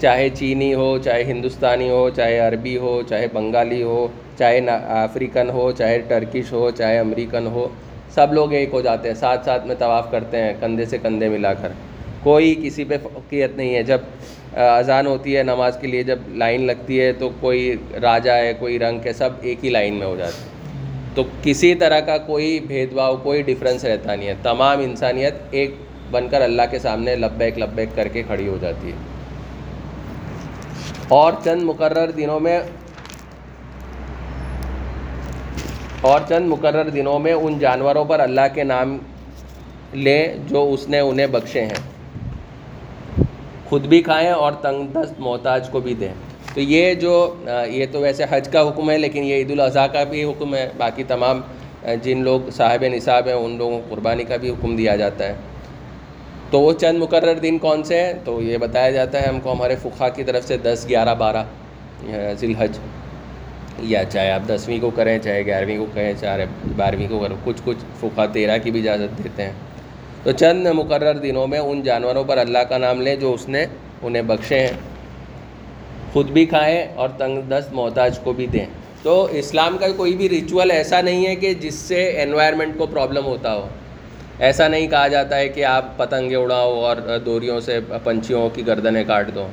چاہے چینی ہو، چاہے ہندوستانی ہو، چاہے عربی ہو، چاہے بنگالی ہو چاہے افریقن ہو، چاہے ٹرکش ہو، چاہے امریکن ہو، سب لوگ ایک ہو جاتے ہیں، ساتھ ساتھ میں طواف کرتے ہیں، کندھے سے کندھے ملا کر۔ کوئی کسی پہ فقیت نہیں ہے۔ جب اذان ہوتی ہے نماز کے لیے، جب لائن لگتی ہے تو کوئی راجہ ہے، کوئی رنگ ہے، سب ایک ہی لائن میں ہو جاتے ہیں۔ تو کسی طرح کا کوئی بھید بھاؤ کوئی ڈفرینس رہتا نہیں ہے۔ تمام انسانیت ایک بن کر اللہ کے سامنے لبیک لبیک کر کے کھڑی ہو جاتی ہے۔ اور چند مقرر دنوں میں اور چند مقرر دنوں میں ان جانوروں پر اللہ کے نام لیں جو اس نے انہیں بخشے ہیں۔ خود بھی کھائیں اور تنگ دست محتاج کو بھی دیں۔ تو یہ جو، یہ تو ویسے حج کا حکم ہے، لیکن یہ عید الاضحیٰ کا بھی حکم ہے۔ باقی تمام، جن لوگ صاحب نصاب ہیں، ان لوگوں کو قربانی کا بھی حکم دیا جاتا ہے۔ تو وہ چند مقرر دن کون سے ہیں؟ تو یہ بتایا جاتا ہے ہم کو ہمارے فقہ کی طرف سے دس، گیارہ، بارہ، ذی الحج۔ یا چاہے آپ دسویں کو کریں، چاہے گیارہویں کو کریں، چاہے بارہویں کو کریں، کچھ کچھ فقہ تیرہ کی بھی اجازت دیتے ہیں۔ تو چند مقرر دنوں میں ان جانوروں پر اللہ کا نام لیں جو اس نے انہیں بخشے ہیں۔ خود بھی کھائیں اور تنگ دست محتاج کو بھی دیں۔ تو اسلام کا کوئی بھی ریچول ایسا نہیں ہے کہ جس سے انوائرمنٹ کو پرابلم ہوتا ہو۔ ایسا نہیں کہا جاتا ہے کہ آپ پتنگیں اڑاؤ اور دوریوں سے پنچھیوں کی گردنیں کاٹ دو۔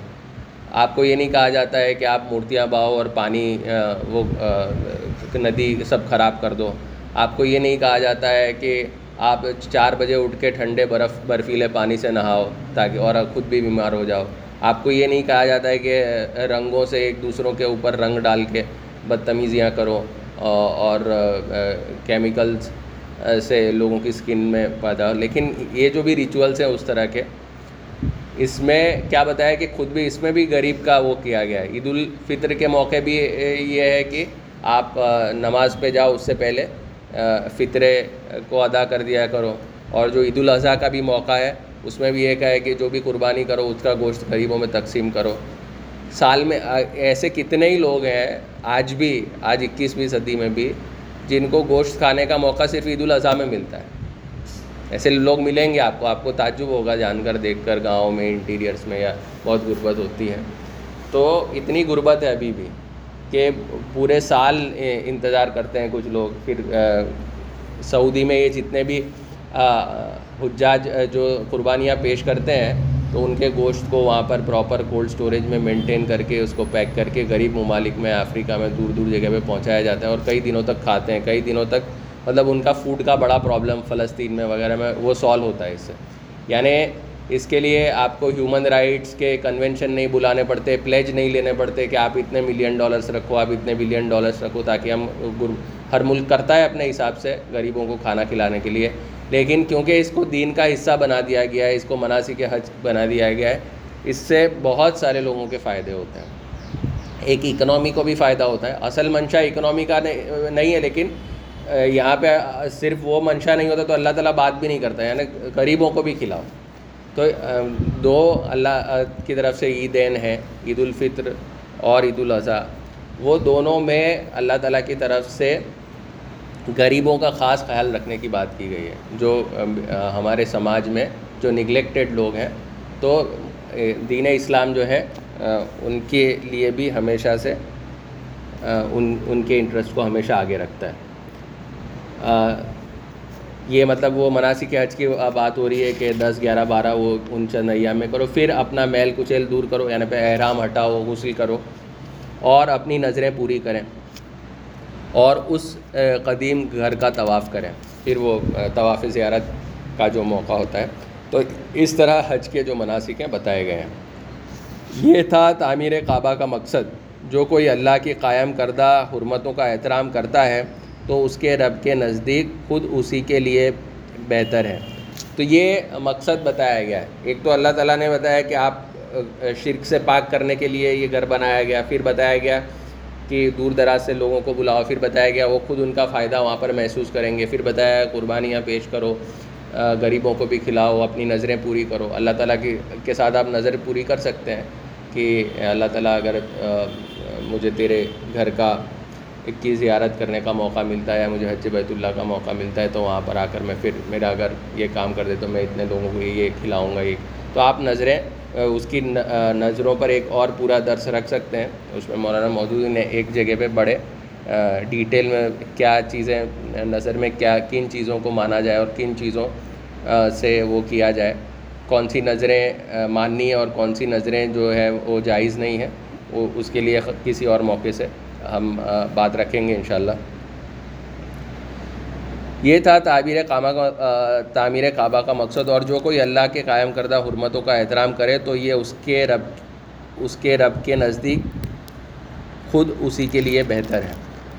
آپ کو یہ نہیں کہا جاتا ہے کہ آپ مورتیاں باؤ اور پانی وہ ندی سب خراب کر دو۔ آپ کو یہ نہیں کہا جاتا ہے کہ آپ چار بجے اٹھ کے ٹھنڈے برف، برفیلے پانی سے نہاؤ تاکہ اور خود بھی بیمار ہو جاؤ۔ آپ کو یہ نہیں کہا جاتا ہے کہ رنگوں سے ایک دوسروں کے اوپر رنگ ڈال کے بدتمیزیاں کرو اور کیمیکلس سے لوگوں کی اسکن میں پیدا ہو۔ لیکن یہ جو بھی ریچولس ہیں اس طرح کے اس میں کیا بتایا کہ خود بھی اس میں بھی غریب کا وہ کیا گیا ہے۔ عید الفطر کے موقع بھی یہ ہے کہ آپ نماز پہ جاؤ، اس سے پہلے فطرے کو ادا کر دیا کرو۔ اور جو عید الاضحیٰ کا بھی موقع ہے، اس میں بھی ایک ہے کہ جو بھی قربانی کرو، اس کا گوشت غریبوں میں تقسیم کرو۔ سال میں ایسے کتنے ہی لوگ ہیں، آج بھی، آج اکیسویں صدی میں بھی، جن کو گوشت کھانے کا موقع صرف عید الاضحیٰ میں ملتا ہے۔ ایسے لوگ ملیں گے، آپ کو آپ کو تعجب ہوگا جان کر، دیکھ کر گاؤں میں انٹیریئرس میں، یا بہت غربت ہوتی ہے۔ تو اتنی غربت ہے ابھی بھی کہ پورے سال انتظار کرتے ہیں کچھ لوگ۔ پھر سعودی میں یہ جتنے بھی حجاج جو قربانیاں پیش کرتے ہیں، تو ان کے گوشت کو وہاں پر پراپر کولڈ اسٹوریج میں مینٹین کر کے، اس کو پیک کر کے غریب ممالک میں، افریقہ میں دور دور جگہ پہ پہنچایا جاتا ہے اور کئی دنوں تک کھاتے ہیں۔ کئی دنوں تک مطلب ان کا فوڈ کا بڑا پرابلم فلسطین میں وغیرہ میں، وہ سالو ہوتا ہے اس سے۔ یعنی اس کے لیے آپ کو ہیومن رائٹس کے کنونشن نہیں بلانے پڑتے پلیج نہیں لینے پڑتے کہ آپ اتنے ملین ڈالرس رکھو، آپ اتنے بلین ڈالرس رکھو تاکہ ہم ہر ملک کرتا ہے اپنے حساب سے غریبوں کو کھانا کھلانے کے لیے۔ لیکن کیونکہ اس کو دین کا حصہ بنا دیا گیا ہے، اس کو مناسب حج بنا دیا گیا ہے، اس سے بہت سارے لوگوں کے فائدے ہوتے ہیں۔ ایک اکنامی کو بھی فائدہ ہوتا ہے۔ اصل منشا اکنامی کا نہیں ہے، لیکن یہاں پہ صرف وہ منشا نہیں ہوتا تو اللہ تعالیٰ بات بھی نہیں کرتا یعنی غریبوں کو بھی کھلاؤ۔ تو دو اللہ کی طرف سے عیدین ہیں عید الفطر اور عید الاضحیٰ۔ وہ دونوں میں اللہ تعالیٰ کی طرف سے غریبوں کا خاص خیال رکھنے کی بات کی گئی ہے۔ جو ہمارے سماج میں جو نگلیکٹڈ لوگ ہیں، تو دین اسلام جو ہے ان کے لیے بھی ہمیشہ سے ان ان کے انٹرسٹ کو ہمیشہ آگے رکھتا ہے۔ یہ مطلب وہ مناسب حج کی بات ہو رہی ہے کہ دس، گیارہ، بارہ، وہ ان چند ایام میں کرو۔ پھر اپنا میل کچیل دور کرو یعنی پہ احرام ہٹاؤ، غسل کرو اور اپنی نظریں پوری کریں اور اس قدیم گھر کا طواف کریں۔ پھر وہ طواف زیارت کا جو موقع ہوتا ہے۔ تو اس طرح حج کے جو مناسب ہیں بتائے گئے ہیں۔ یہ تھا تعمیر کعبہ کا مقصد۔ جو کوئی اللہ کی قائم کردہ، حرمتوں کا احترام کرتا ہے تو اس کے رب کے نزدیک خود اسی کے لیے بہتر ہے۔ تو یہ مقصد بتایا گیا ہے۔ ایک تو اللہ تعالیٰ نے بتایا کہ آپ شرک سے پاک کرنے کے لیے یہ گھر بنایا گیا۔ پھر بتایا گیا کہ دور دراز سے لوگوں کو بلاؤ۔ پھر بتایا گیا وہ خود ان کا فائدہ وہاں پر محسوس کریں گے۔ پھر بتایا قربانیاں پیش کرو غریبوں کو بھی کھلاؤ، اپنی نظریں پوری کرو۔ اللہ تعالیٰ کی، کے ساتھ آپ نظر پوری کر سکتے ہیں کہ اللہ تعالیٰ، اگر مجھے تیرے گھر کا کی زیارت کرنے کا موقع ملتا ہے یا مجھے حج بیت اللہ کا موقع ملتا ہے تو وہاں پر آ کر میں پھر میرا اگر یہ کام کر دے تو میں اتنے لوگوں کو یہ کھلاؤں گا، یہ تو آپ نظریں اس کی نظروں پر ایک اور پورا درس رکھ سکتے ہیں۔ اس میں مولانا موجود نے ایک جگہ پہ بڑے ڈیٹیل میں کیا چیزیں، نظر میں کیا، کن چیزوں کو مانا جائے اور کن چیزوں سے وہ کیا جائے۔ کون سی نظریں ماننی ہیں اور کون سی نظریں جو ہے وہ جائز نہیں ہیں، وہ اس کے لیے کسی اور موقع سے۔ ہم بات رکھیں گے انشاءاللہ۔ یہ تھا تعبیر کعبہ کا تعمیر کعبہ کا مقصد، اور جو کوئی اللہ کے قائم کردہ حرمتوں کا احترام کرے تو یہ اس کے رب، اس کے رب کے نزدیک خود اسی کے لیے بہتر ہے۔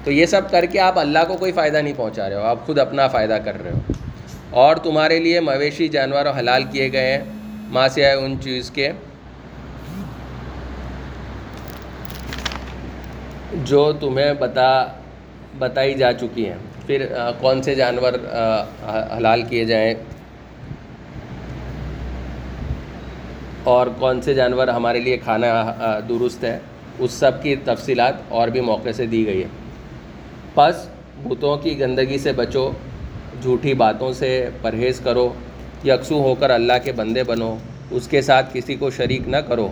تو یہ سب کر کے آپ اللہ کو کوئی فائدہ نہیں پہنچا رہے ہو، آپ خود اپنا فائدہ کر رہے ہو۔ اور تمہارے لیے مویشی جانور حلال کیے گئے ہیں ماں سے آئے ان چیز کے۔ جو تمہیں بتا بتائی جا چکی ہیں۔ پھر کون سے جانور حلال کیے جائیں؟ اور کون سے جانور ہمارے لیے کھانا درست ہے اس سب کی تفصیلات اور بھی موقع سے دی گئی ہے پس، بتوں کی گندگی سے بچو، جھوٹی باتوں سے پرہیز کرو، یکسو ہو کر اللہ کے بندے بنو، اس کے ساتھ کسی کو شریک نہ کرو۔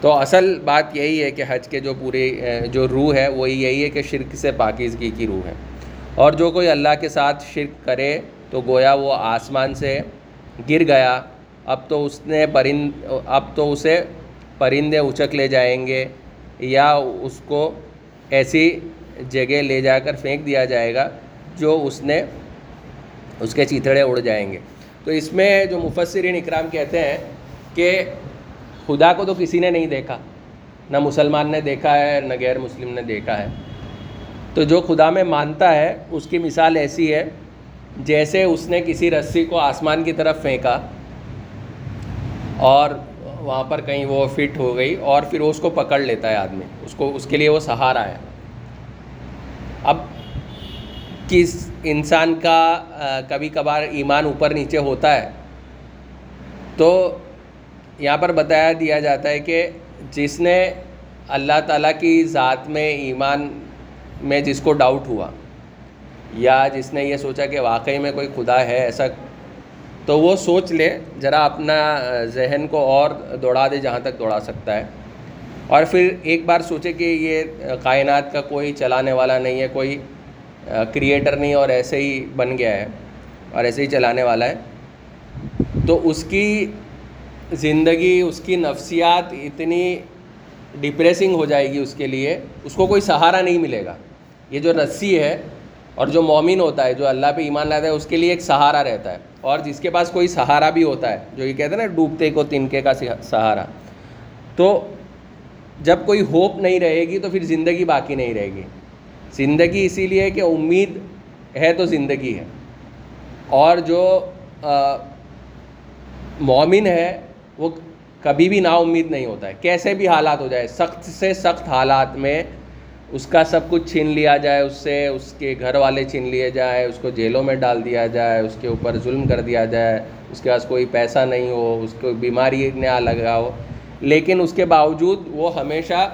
تو اصل بات یہی ہے کہ حج کے جو پورے جو روح ہے، وہ یہی ہے کہ شرک سے پاکیزگی کی روح ہے۔ اور جو کوئی اللہ کے ساتھ شرک کرے تو گویا وہ آسمان سے گر گیا۔ اب تو اس نے پرند، اب تو اسے پرندے اچک لے جائیں گے یا اس کو ایسی جگہ لے جا کر پھینک دیا جائے گا جو اس نے اس کے چیتڑے اڑ جائیں گے۔ تو اس میں جو مفسرین اکرام کہتے ہیں کہ خدا کو تو کسی نے نہیں دیکھا، نہ مسلمان نے دیکھا ہے، نہ غیر مسلم نے دیکھا ہے۔ تو جو خدا میں مانتا ہے، اس کی مثال ایسی ہے، جیسے اس نے کسی رسی کو آسمان کی طرف پھینکا اور وہاں پر کہیں وہ فٹ ہو گئی اور پھر وہ اس کو پکڑ لیتا ہے آدمی۔ اس کو، اس کے لیے وہ سہارا ہے۔ اب کس انسان کا کبھی کبھار ایمان اوپر نیچے ہوتا ہے، تو یہاں پر بتایا دیا جاتا ہے کہ جس نے اللہ تعالیٰ کی ذات میں ایمان میں جس کو ڈاؤٹ ہوا یا جس نے یہ سوچا کہ واقعی میں کوئی خدا ہے ایسا، تو وہ سوچ لے، ذرا اپنا ذہن کو اور دوڑا دے جہاں تک دوڑا سکتا ہے۔ اور پھر ایک بار سوچے کہ یہ کائنات کا کوئی چلانے والا نہیں ہے، کوئی کریٹر نہیں اور ایسے ہی بن گیا ہے اور ایسے ہی چلانے والا ہے۔ تو اس کی زندگی اس کی نفسیات اتنی ڈپریسنگ ہو جائے گی اس کے لیے، اس کو کوئی سہارا نہیں ملے گا۔ یہ جو رسی ہے اور جو مومن ہوتا ہے، جو اللہ پہ ایمان لاتا ہے، اس کے لیے ایک سہارا رہتا ہے۔ اور جس کے پاس کوئی سہارا بھی ہوتا ہے، جو یہ کہتے ہیں نا، ڈوبتے کو تنکے کا سہارا۔ تو جب کوئی ہوپ نہیں رہے گی، تو پھر زندگی باقی نہیں رہے گی۔ زندگی اسی لیے کہ امید ہے تو زندگی ہے۔ اور جو مومن ہے وہ کبھی بھی نا امید نہیں ہوتا ہے۔ کیسے بھی حالات ہو جائے، سخت سے سخت حالات میں اس کا سب کچھ چھین لیا جائے، اس سے اس کے گھر والے چھین لیے جائے، اس کو جیلوں میں ڈال دیا جائے، اس کے اوپر ظلم کر دیا جائے، اس کے پاس کوئی پیسہ نہیں ہو، اس کو بیماری نیا لگا ہو۔ لیکن اس کے باوجود وہ ہمیشہ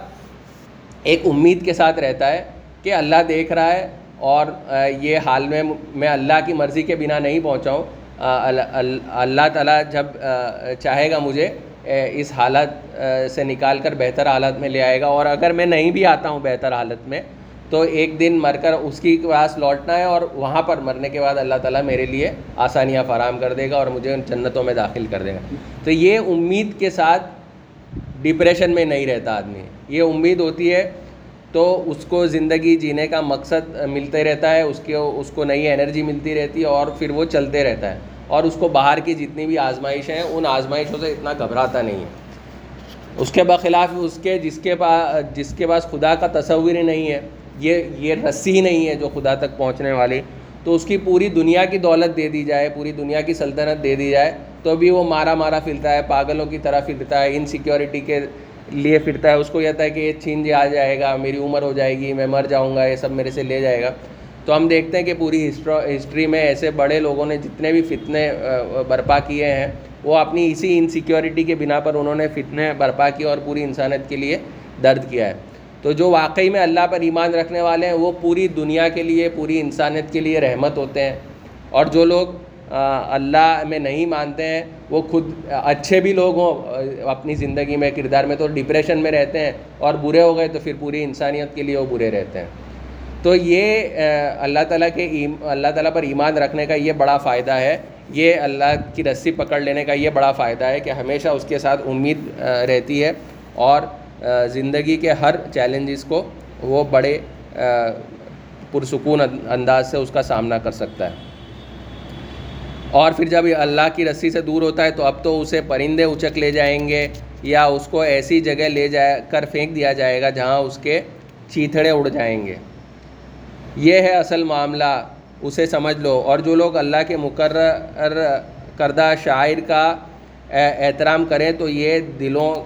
ایک امید کے ساتھ رہتا ہے کہ اللہ دیکھ رہا ہے اور یہ حال میں میں اللہ کی مرضی کے بنا نہیں پہنچاؤں اللہ تعالیٰ جب چاہے گا مجھے اس حالت سے نکال کر بہتر حالت میں لے آئے گا اور اگر میں نہیں بھی آتا ہوں بہتر حالت میں، تو ایک دن مر کر اس کی پاس لوٹنا ہے اور وہاں پر مرنے کے بعد اللہ تعالیٰ میرے لیے آسانیاں فراہم کر دے گا اور مجھے ان جنتوں میں داخل کر دے گا۔ تو یہ امید کے ساتھ ڈپریشن میں نہیں رہتا آدمی۔ یہ امید ہوتی ہے تو اس کو زندگی جینے کا مقصد ملتے رہتا ہے، اس کے اس کو نئی انرجی ملتی رہتی ہے اور پھر وہ چلتے رہتا ہے۔ اور اس کو باہر کی جتنی بھی آزمائشیں ہیں، ان آزمائشوں سے اتنا گھبراتا نہیں ہے۔ اس کے بخلاف اس کے جس کے پاس جس کے پاس خدا کا تصور ہی نہیں ہے، یہ یہ رسی ہی نہیں ہے جو خدا تک پہنچنے والی۔ تو اس کی پوری دنیا کی دولت دے دی جائے، پوری دنیا کی سلطنت دے دی جائے، تو بھی وہ مارا مارا پھرتا ہے، پاگلوں کی طرح پھرتا ہے انسیکیورٹی کے لیے پھرتا ہے، اس کو یہ ہے کہ یہ چھین جا جائے گا، میری عمر ہو جائے گی، میں مر جاؤں گا، یہ سب میرے سے لے جائے گا۔ تو ہم دیکھتے ہیں کہ پوری ہسٹری میں ایسے بڑے لوگوں نے جتنے بھی فتنے برپا کیے ہیں، وہ اپنی اسی انسیکیورٹی کے بنا پر انہوں نے فتنے برپا کیے اور پوری انسانیت کے لیے درد کیا ہے۔ تو جو واقعی میں اللہ پر ایمان رکھنے والے ہیں، وہ پوری دنیا کے لیے، پوری انسانیت کے لیے رحمت ہوتے ہیں۔ اور جو لوگ اللہ میں نہیں مانتے ہیں، وہ خود اچھے بھی لوگ ہوں اپنی زندگی میں، کردار میں تو ڈپریشن میں رہتے ہیں، اور برے ہو گئے تو پھر پوری انسانیت کے لیے وہ برے رہتے ہیں۔ تو یہ اللہ تعالیٰ کے اللہ تعالیٰ پر ایمان رکھنے کا یہ بڑا فائدہ ہے۔ یہ اللہ کی رسی پکڑ لینے کا یہ بڑا فائدہ ہے کہ ہمیشہ اس کے ساتھ امید رہتی ہے، اور زندگی کے ہر چیلنجز کو وہ بڑے پرسکون انداز سے اس کا سامنا کر سکتا ہے۔ اور پھر جب اللہ کی رسی سے دور ہوتا ہے تو اب تو اسے پرندے اچک لے جائیں گے یا اس کو ایسی جگہ لے جا کر پھینک دیا جائے گا جہاں اس کے چیتھڑے اڑ جائیں گے۔ یہ ہے اصل معاملہ، اسے سمجھ لو۔ اور جو لوگ اللہ کے مقرر کردہ شاعر کا احترام کریں تو یہ دلوں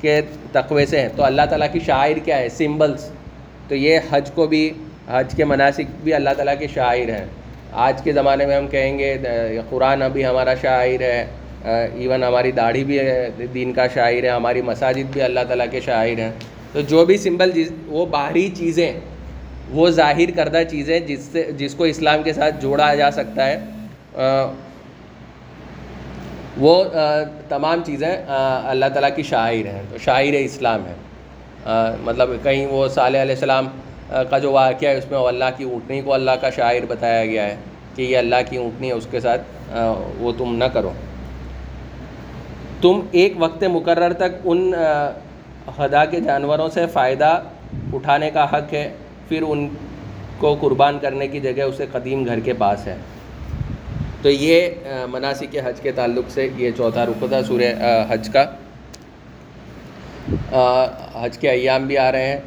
کے تقوے سے ہیں۔ تو اللہ تعالیٰ کی شاعر کیا ہے؟ سمبلس تو یہ حج کو بھی، حج کے مناسب بھی اللہ تعالیٰ کے شاعر ہیں۔ آج کے زمانے میں ہم کہیں گے قرآن ابھی ہمارا شاعر ہے ایون ہماری داڑھی بھی دین کا شاعر ہے، ہماری مساجد بھی اللہ تعالیٰ کے شاعر ہیں۔ تو جو بھی سمبل جس، وہ باہری چیزیں، وہ ظاہر کردہ چیزیں جس سے، جس کو اسلام کے ساتھ جوڑا جا سکتا ہے وہ تمام چیزیں اللہ تعالیٰ کی شاعر ہیں، تو شاعر اسلام ہے۔ مطلب کہیں وہ صالح علیہ السلام کا جو واقعہ ہے، اس میں اللہ کی اونٹنی کو اللہ کا شاعر بتایا گیا ہے کہ یہ اللہ کی اونٹنی ہے، اس کے ساتھ وہ تم نہ کرو۔ تم ایک وقت مقرر تک ان خدا کے جانوروں سے فائدہ اٹھانے کا حق ہے، پھر ان کو قربان کرنے کی جگہ اسے قدیم گھر کے پاس ہے۔ تو یہ مناسب کے حج کے تعلق سے یہ چوتھا رکو تھا، سورہ حج کا۔ حج کے ایام بھی آ رہے ہیں۔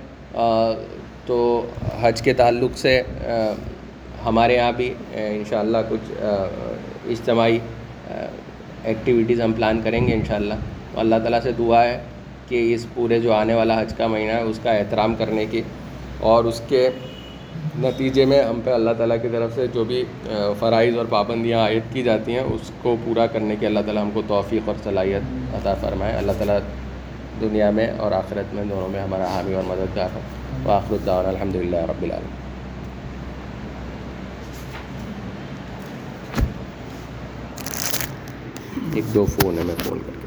تو حج کے تعلق سے ہمارے یہاں بھی انشاءاللہ کچھ اجتماعی ایکٹیویٹیز ہم پلان کریں گے انشاءاللہ۔ اللہ تعالیٰ سے دعا ہے کہ اس پورے جو آنے والا حج کا مہینہ ہے، اس کا احترام کرنے کی۔ اور اس کے نتیجے میں ہم پہ اللہ تعالیٰ کی طرف سے جو بھی فرائض اور پابندیاں عائد کی جاتی ہیں، اس کو پورا کرنے کی اللہ تعالیٰ ہم کو توفیق اور صلاحیت عطا فرمائے۔ اللہ تعالیٰ دنیا میں اور آخرت میں دونوں میں ہمارا حامی اور مددگار ہو۔ تو الدعوان الحمد للہ رب العالمین. ایک دو فون ہے میں فون کر